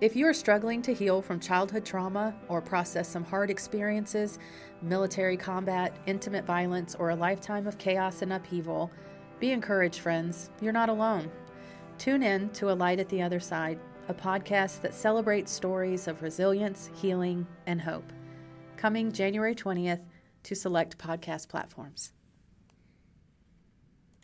If you are struggling to heal from childhood trauma or process some hard experiences, military combat, intimate violence, or a lifetime of chaos and upheaval, be encouraged, friends. You're not alone. Tune in to A Light at the Other Side, a podcast that celebrates stories of resilience, healing, and hope. Coming January 20th to select podcast platforms.